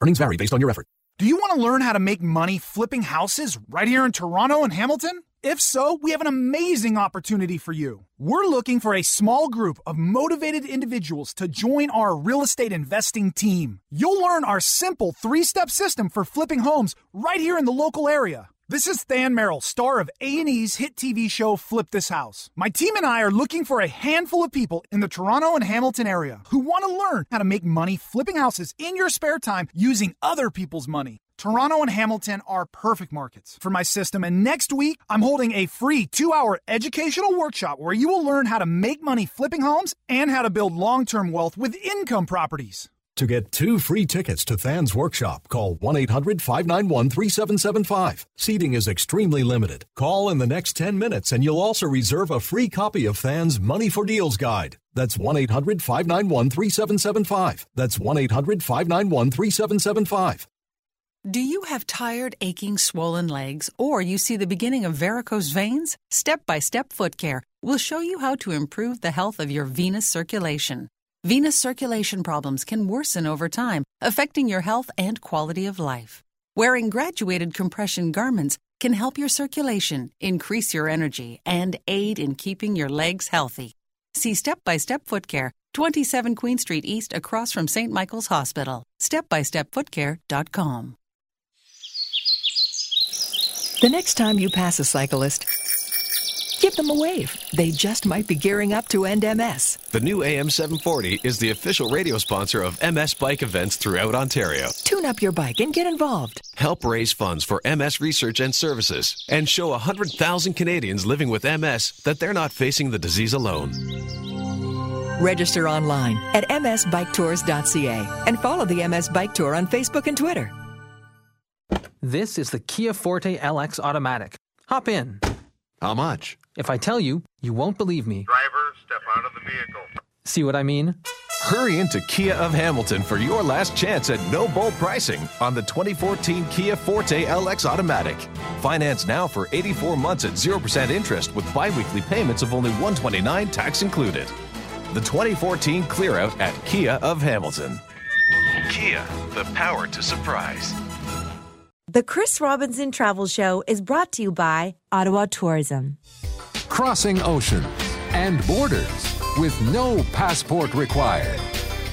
Earnings vary based on your effort. Do you want to learn how to make money flipping houses right here in Toronto and Hamilton? If so, we have an amazing opportunity for you. We're looking for a small group of motivated individuals to join our real estate investing team. You'll learn our simple three step system for flipping homes right here in the local area. This is Than Merrill, star of A&E's hit TV show Flip This House. My team and I are looking for a handful of people in the Toronto and Hamilton area who want to learn how to make money flipping houses in your spare time using other people's money. Toronto and Hamilton are perfect markets for my system, and next week I'm holding a free two hour educational workshop where you will learn how to make money flipping homes and how to build long term wealth with income properties. To get two free tickets to Than's workshop, call 1 800 591 3775. Seating is extremely limited. Call in the next 10 minutes and you'll also reserve a free copy of Than's Money for Deals Guide. That's 1 800 591 3775. That's 1 800 591 3775. Do you have tired, aching, swollen legs, or you see the beginning of varicose veins? Step by Step Foot Care will show you how to improve the health of your venous circulation. Venous circulation problems can worsen over time, affecting your health and quality of life. Wearing graduated compression garments can help your circulation, increase your energy, and aid in keeping your legs healthy. See Step by Step Foot Care, 27 Queen Street East across from St. Michael's Hospital. StepByStepFootCare.com. The next time you pass a cyclist, give them a wave. They just might be gearing up to end MS. The new AM 740 is the official radio sponsor of MS bike events throughout Ontario. Tune up your bike and get involved. Help raise funds for MS research and services and show 100,000 Canadians living with MS that they're not facing the disease alone. Register online at msbiketours.ca and follow the MS Bike Tour on Facebook and Twitter. This is the Kia Forte LX Automatic. Hop in. How much? If I tell you, you won't believe me. Driver, step out of the vehicle. See what I mean? Hurry into Kia of Hamilton for your last chance at no bull pricing on the 2014 Kia Forte LX Automatic. Finance now for 84 months at 0% interest with biweekly payments of only 129 tax included. The 2014 clear out at Kia of Hamilton. Kia, the power to surprise. The Chris Robinson Travel Show is brought to you by Ottawa Tourism. Crossing oceans and borders with no passport required.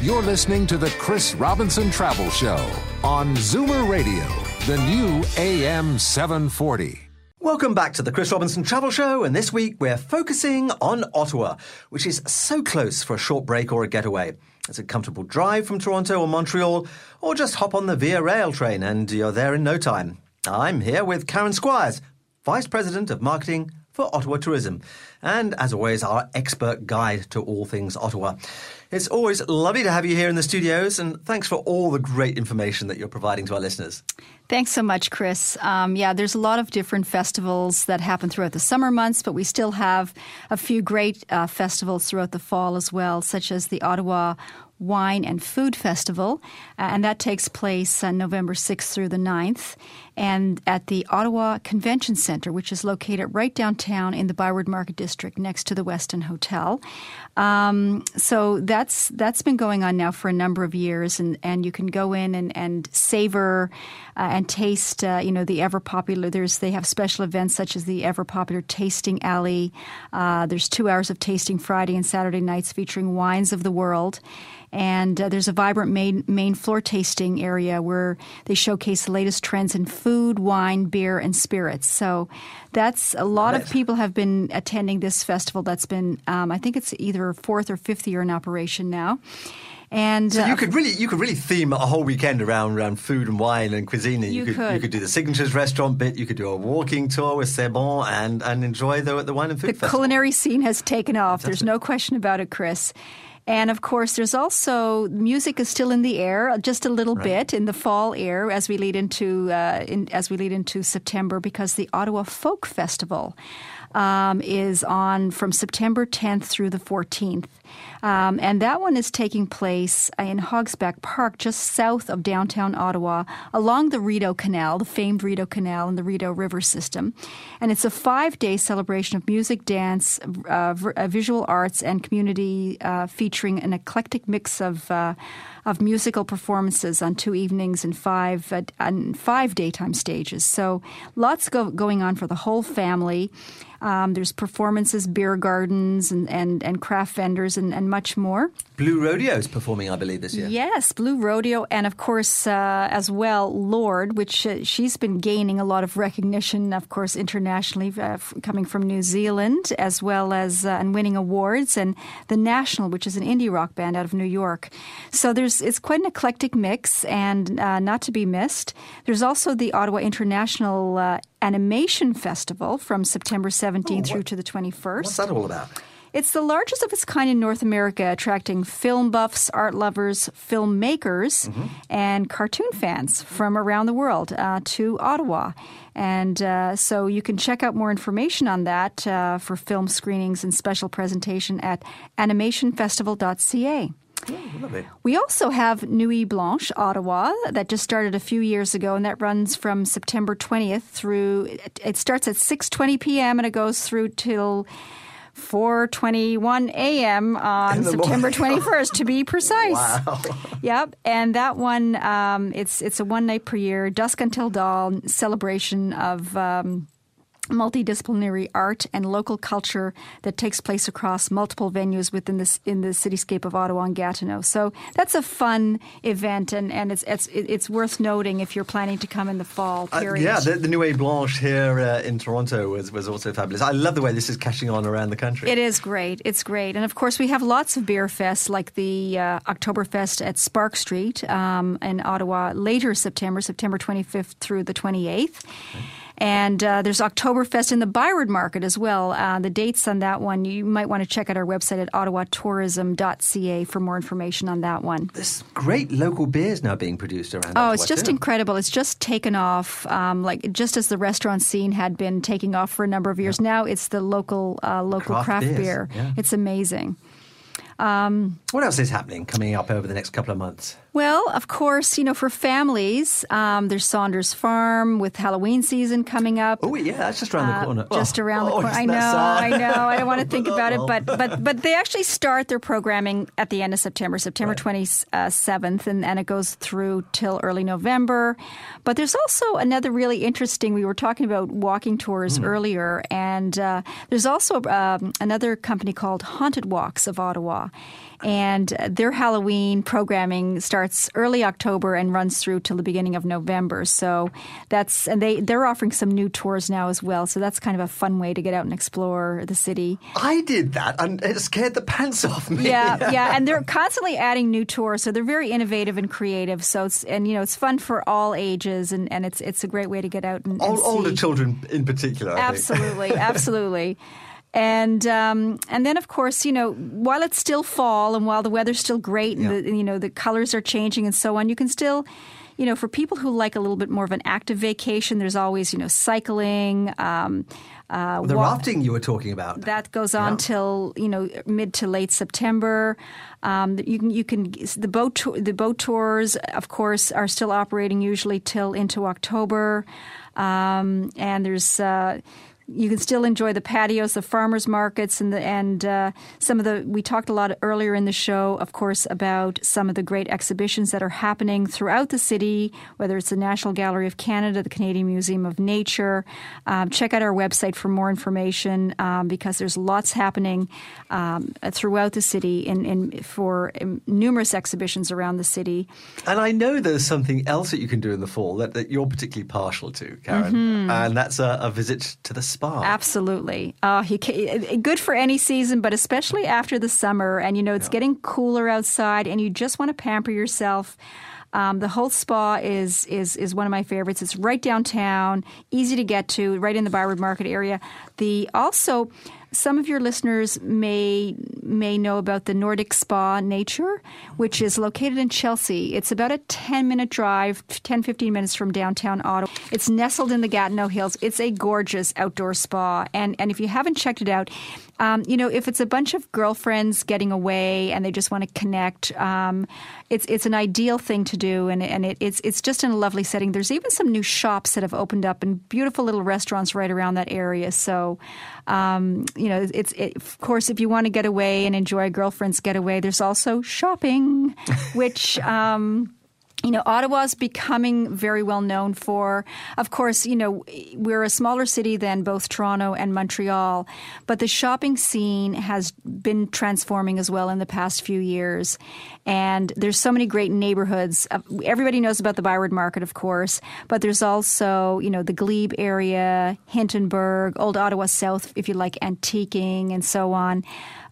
You're listening to the Chris Robinson Travel Show on Zoomer Radio, the new AM 740. Welcome back to the Chris Robinson Travel Show, and this week we're focusing on Ottawa, which is so close for a short break or a getaway. It's a comfortable drive from Toronto or Montreal, or just hop on the Via Rail train and you're there in no time. I'm here with Karen Squires, Vice President of Marketing for Ottawa Tourism, and as always, our expert guide to all things Ottawa. It's always lovely to have you here in the studios, and thanks for all the great information that you're providing to our listeners. Thanks so much, Chris. Um, yeah, there's a lot of different festivals that happen throughout the summer months, but we still have a few great uh, festivals throughout the fall as well, such as the Ottawa Wine and Food Festival, uh, and that takes place on November 6th through the 9th, and at the Ottawa Convention Center, which is located right downtown in the Byward Market District next to the Westin Hotel. Um, so that's that's been going on now for a number of years, and, and you can go in and, and savor uh, and taste, uh, you know, the ever popular. There's they have special events such as the ever popular Tasting Alley. Uh, there's two hours of tasting Friday and Saturday nights featuring wines of the world. And uh, there's a vibrant main, main floor tasting area where they showcase the latest trends in food, wine, beer, and spirits. So that's a lot of people have been attending this festival. That's been, um, I think it's either fourth or fifth year in operation now. And So uh, you could really you could really theme a whole weekend around around food and wine and cuisine. You could, could. you could do the signatures restaurant bit. You could do a walking tour with C'est Bon and and enjoy the the wine and food the festival. culinary scene has taken off. There's no question about it, Chris. And of course, there's also music is still in the air, just a little bit in the fall air as we lead into uh, in, as we lead into September, because the Ottawa Folk Festival um, is on from September 10th through the 14th. Um, and that one is taking place in Hogsback Park, just south of downtown Ottawa, along the Rideau Canal, the famed Rideau Canal and the Rideau River system. And it's a five day celebration of music, dance, uh, uh, visual arts, and community uh, featuring an eclectic mix of. Uh, of musical performances on two evenings and five uh, and five daytime stages. So lots go, going on for the whole family. Um, there's performances, beer gardens, and, and, and craft vendors, and, and much more. Blue Rodeo is performing, I believe, this year. Yes, Blue Rodeo, and of course, uh, as well, Lorde, which uh, she's been gaining a lot of recognition, of course, internationally, uh, f- coming from New Zealand, as well as uh, and winning awards, and the National, which is an indie rock band out of New York. So there's it's quite an eclectic mix, and uh, not to be missed. There's also the Ottawa International uh, Animation Festival from September 17th through to the 21st. What's that all about? It's the largest of its kind in North America, attracting film buffs, art lovers, filmmakers, and cartoon fans from around the world uh, to Ottawa. And uh, so you can check out more information on that uh, for film screenings and special presentation at animationfestival.ca. Lovely. We also have Nuit Blanche Ottawa that just started a few years ago, and that runs from September 20th through. It, it starts at 6:20 p.m. and it goes through till 4:21 a.m. on September morning. 21st, to be precise. Wow. Yep, and that one um, it's it's a one night per year, dusk until dawn celebration of. Um, multidisciplinary art and local culture that takes place across multiple venues within this in the cityscape of Ottawa and Gatineau. So that's a fun event, and, and it's it's it's worth noting if you're planning to come in the fall Uh, period. yeah, the, the Nuit Blanche here uh, in Toronto was, was also fabulous. I love the way this is catching on around the country. It is great. It's great. And of course, we have lots of beer fests like the uh, Oktoberfest at Spark Street um, in Ottawa later September, September 25th through the 28th. And uh, there's Oktoberfest in the Byward Market as well. Uh, the dates on that one, you might want to check out our website at ottawatourism.ca for more information on that one. There's great local beers now being produced around. Oh, it's just too. incredible. It's just taken off, um, like just as the restaurant scene had been taking off for a number of years. Now it's the local uh, local Craft craft, beer. yeah. It's amazing. Um, What else is happening coming up over the next couple of months? Well, of course, you know, for families, um, there's Saunders Farm with Halloween season coming up. Oh, yeah, that's just around the Uh, corner. Just Oh, around the oh, corner. I know? I know. I don't want to think about it, but but but they actually start their programming at the end of September, September twenty seventh, and and it goes through till early November. But there's also another really interesting. We were talking about walking tours Hmm. earlier, and uh, there's also um, another company called Haunted Walks of Ottawa. And their Halloween programming starts early October and runs through till the beginning of November. So that's and they they're offering some new tours now as well. So that's kind of a fun way to get out and explore the city. I did that, and it scared the pants off me. Yeah, yeah, and they're constantly adding new tours, so they're very innovative and creative. So it's and you know it's fun for all ages, and, and it's it's a great way to get out and, and Ol- older children in particular. I think. Absolutely, absolutely. And um, and then of course you know while it's still fall and while the weather's still great and the, you know the colors are changing and so on, you can still. You know, for people who like a little bit more of an active vacation, there's always, you know, cycling. Um, uh, the rafting you were talking about. that goes on Yeah. till you know mid to late September. Um, you can you can the boat the boat tours, of course, are still operating usually till into October, um, and there's. Uh, you can still enjoy the patios, the farmers markets, and the and uh, some of the. We talked a lot earlier in the show, of course, about some of the great exhibitions that are happening throughout the city. Whether it's the National Gallery of Canada, the Canadian Museum of Nature. Um, check out our website for more information um, because there's lots happening um, throughout the city in, in for um, numerous exhibitions around the city. And I know there's something else that you can do in the fall that, that you're particularly partial to, Karen, Mhm. and that's a, a visit to the spa. Absolutely. Uh, you ca good for any season, but especially after the summer. And, you know, it's getting cooler outside and you just want to pamper yourself. Um, the Holtz Spa is is is one of my favorites. It's right downtown, easy to get to, right in the Byward Market area. The also some of your listeners may may know about the Nordik Spa Nature, which is located in Chelsea. It's about a 10 minute drive, 10 15 minutes from downtown Ottawa. It's nestled in the Gatineau Hills. It's a gorgeous outdoor spa. And and if you haven't checked it out, um, you know, if it's a bunch of girlfriends getting away and they just want to connect, um, it's it's an ideal thing to do, and and it, it's it's just in a lovely setting. There's even some new shops that have opened up and beautiful little restaurants right around that area. So, um, you know, it's it, of course if you want to get away and enjoy a girlfriend's getaway, there's also shopping, which. You know, Ottawa's becoming very well known for, of course, you know, we're a smaller city than both Toronto and Montreal, but the shopping scene has been transforming as well in the past few years. And there's so many great neighborhoods. Uh, everybody knows about the Byward Market, of course, but there's also, you know, the Glebe area, Hintonburg, Old Ottawa South, if you like antiquing and so on.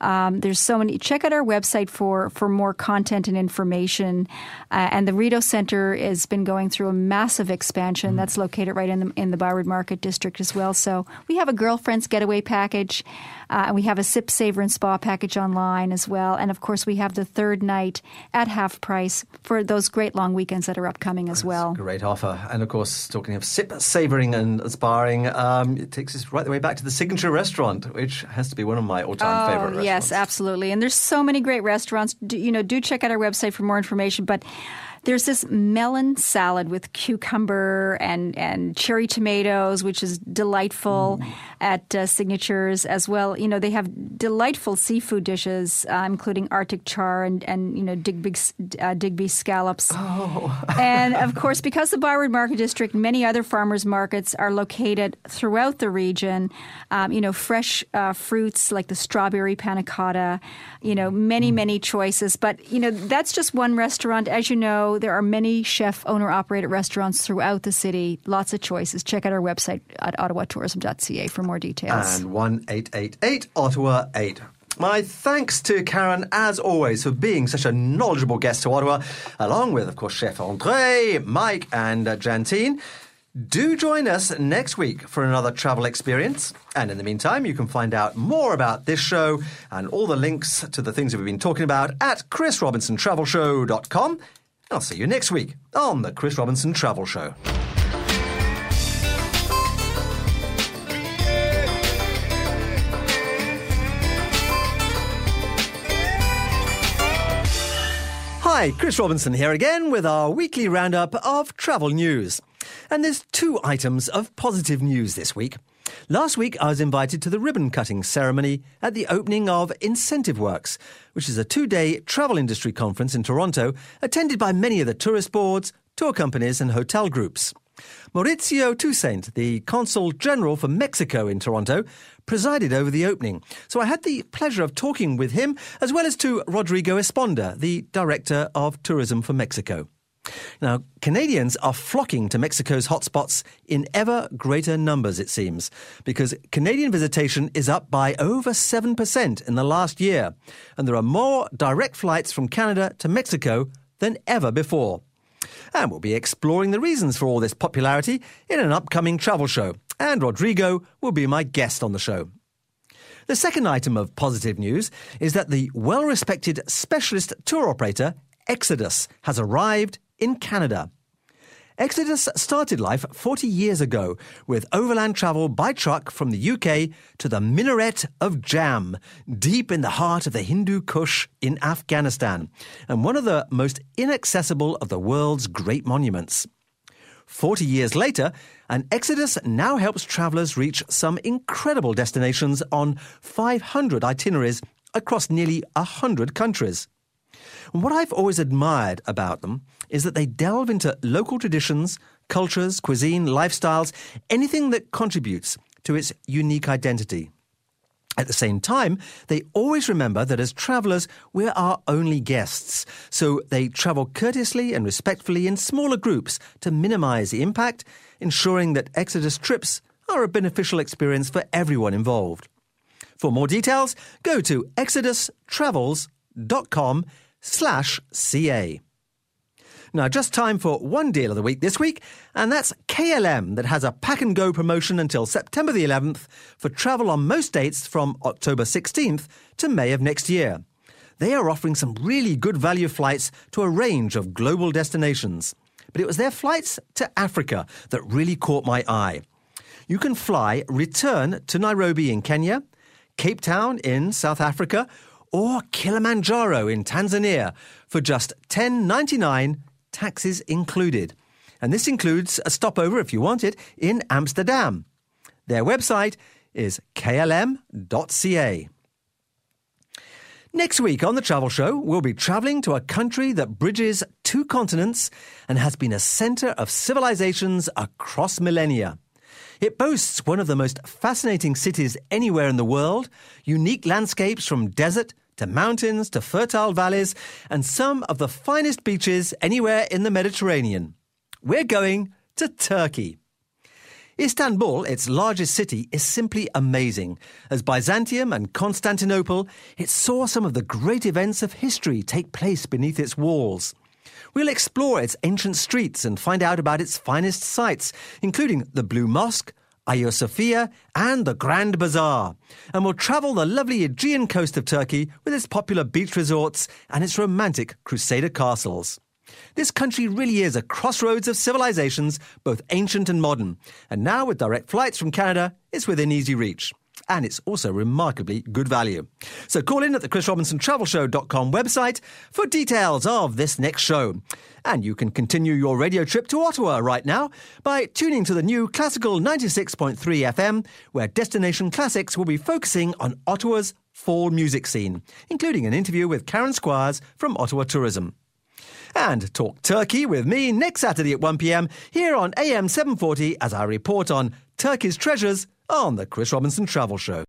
Um, there's so many. Check out our website for for more content and information. Uh, and the Rideau Center has been going through a massive expansion. Mm. That's located right in the in the Byward Market District as well. So we have a girlfriend's getaway package. Uh, and we have a sip, savor, and spa package online as well. And of course, we have the third night at half price for those great long weekends that are upcoming as well. Great offer. And of course, talking of sip, savoring, and sparring, um, it takes us right the way back to the signature restaurant, which has to be one of my all time oh, favorite restaurants. Yes, absolutely. And there's so many great restaurants. Do, you know, do check out our website for more information. But there's this melon salad with cucumber and, and cherry tomatoes, which is delightful mm. at uh, Signatures as well. You know, they have delightful seafood dishes, uh, including Arctic char and, and you know, Digby, uh, Digby scallops. Oh. and of course, because the Byward Market District, many other farmers markets are located throughout the region. Um, you know, fresh uh, fruits like the strawberry panna cotta, you know, many, mm. many choices. But, you know, that's just one restaurant. As you know, there are many chef owner operated restaurants throughout the city. Lots of choices. Check out our website at ottawatourism.ca for more details. And 1888 Ottawa 8. My thanks to Karen, as always, for being such a knowledgeable guest to Ottawa, along with, of course, Chef Andre, Mike, and uh, Jantine. Do join us next week for another travel experience. And in the meantime, you can find out more about this show and all the links to the things that we've been talking about at chrisrobinsontravelshow.com. I'll see you next week on the Chris Robinson Travel Show. Hi, Chris Robinson here again with our weekly roundup of travel news. And there's two items of positive news this week. Last week, I was invited to the ribbon cutting ceremony at the opening of Incentive Works, which is a two day travel industry conference in Toronto attended by many of the tourist boards, tour companies, and hotel groups. Mauricio Toussaint, the Consul General for Mexico in Toronto, presided over the opening. So I had the pleasure of talking with him, as well as to Rodrigo Esponda, the Director of Tourism for Mexico. Now, Canadians are flocking to Mexico's hotspots in ever greater numbers, it seems, because Canadian visitation is up by over 7% in the last year, and there are more direct flights from Canada to Mexico than ever before. And we'll be exploring the reasons for all this popularity in an upcoming travel show, and Rodrigo will be my guest on the show. The second item of positive news is that the well respected specialist tour operator Exodus has arrived in Canada. Exodus started life 40 years ago with overland travel by truck from the UK to the minaret of Jam, deep in the heart of the Hindu Kush in Afghanistan, and one of the most inaccessible of the world's great monuments. 40 years later, an Exodus now helps travellers reach some incredible destinations on 500 itineraries across nearly 100 countries. And what I've always admired about them is that they delve into local traditions, cultures, cuisine, lifestyles, anything that contributes to its unique identity. At the same time, they always remember that as travellers, we're our only guests, so they travel courteously and respectfully in smaller groups to minimise the impact, ensuring that Exodus trips are a beneficial experience for everyone involved. For more details, go to exodustravels.com slash CA. Now, just time for one deal of the week this week, and that's KLM that has a pack and go promotion until September the 11th for travel on most dates from October 16th to May of next year. They are offering some really good value flights to a range of global destinations. But it was their flights to Africa that really caught my eye. You can fly return to Nairobi in Kenya, Cape Town in South Africa, or Kilimanjaro in Tanzania for just $10.99 taxes included. And this includes a stopover, if you want it, in Amsterdam. Their website is klm.ca. Next week on the Travel Show, we'll be travelling to a country that bridges two continents and has been a centre of civilizations across millennia. It boasts one of the most fascinating cities anywhere in the world, unique landscapes from desert to mountains to fertile valleys, and some of the finest beaches anywhere in the Mediterranean. We're going to Turkey. Istanbul, its largest city, is simply amazing. As Byzantium and Constantinople, it saw some of the great events of history take place beneath its walls. We'll explore its ancient streets and find out about its finest sights, including the Blue Mosque, Hagia Sophia, and the Grand Bazaar. And we'll travel the lovely Aegean coast of Turkey with its popular beach resorts and its romantic Crusader castles. This country really is a crossroads of civilizations, both ancient and modern. And now, with direct flights from Canada, it's within easy reach. And it's also remarkably good value. So call in at the ChrisRobinsonTravelShow.com website for details of this next show. And you can continue your radio trip to Ottawa right now by tuning to the new Classical 96.3 FM, where Destination Classics will be focusing on Ottawa's fall music scene, including an interview with Karen Squires from Ottawa Tourism. And talk Turkey with me next Saturday at 1pm here on AM 740 as I report on Turkey's treasures on the Chris Robinson Travel Show.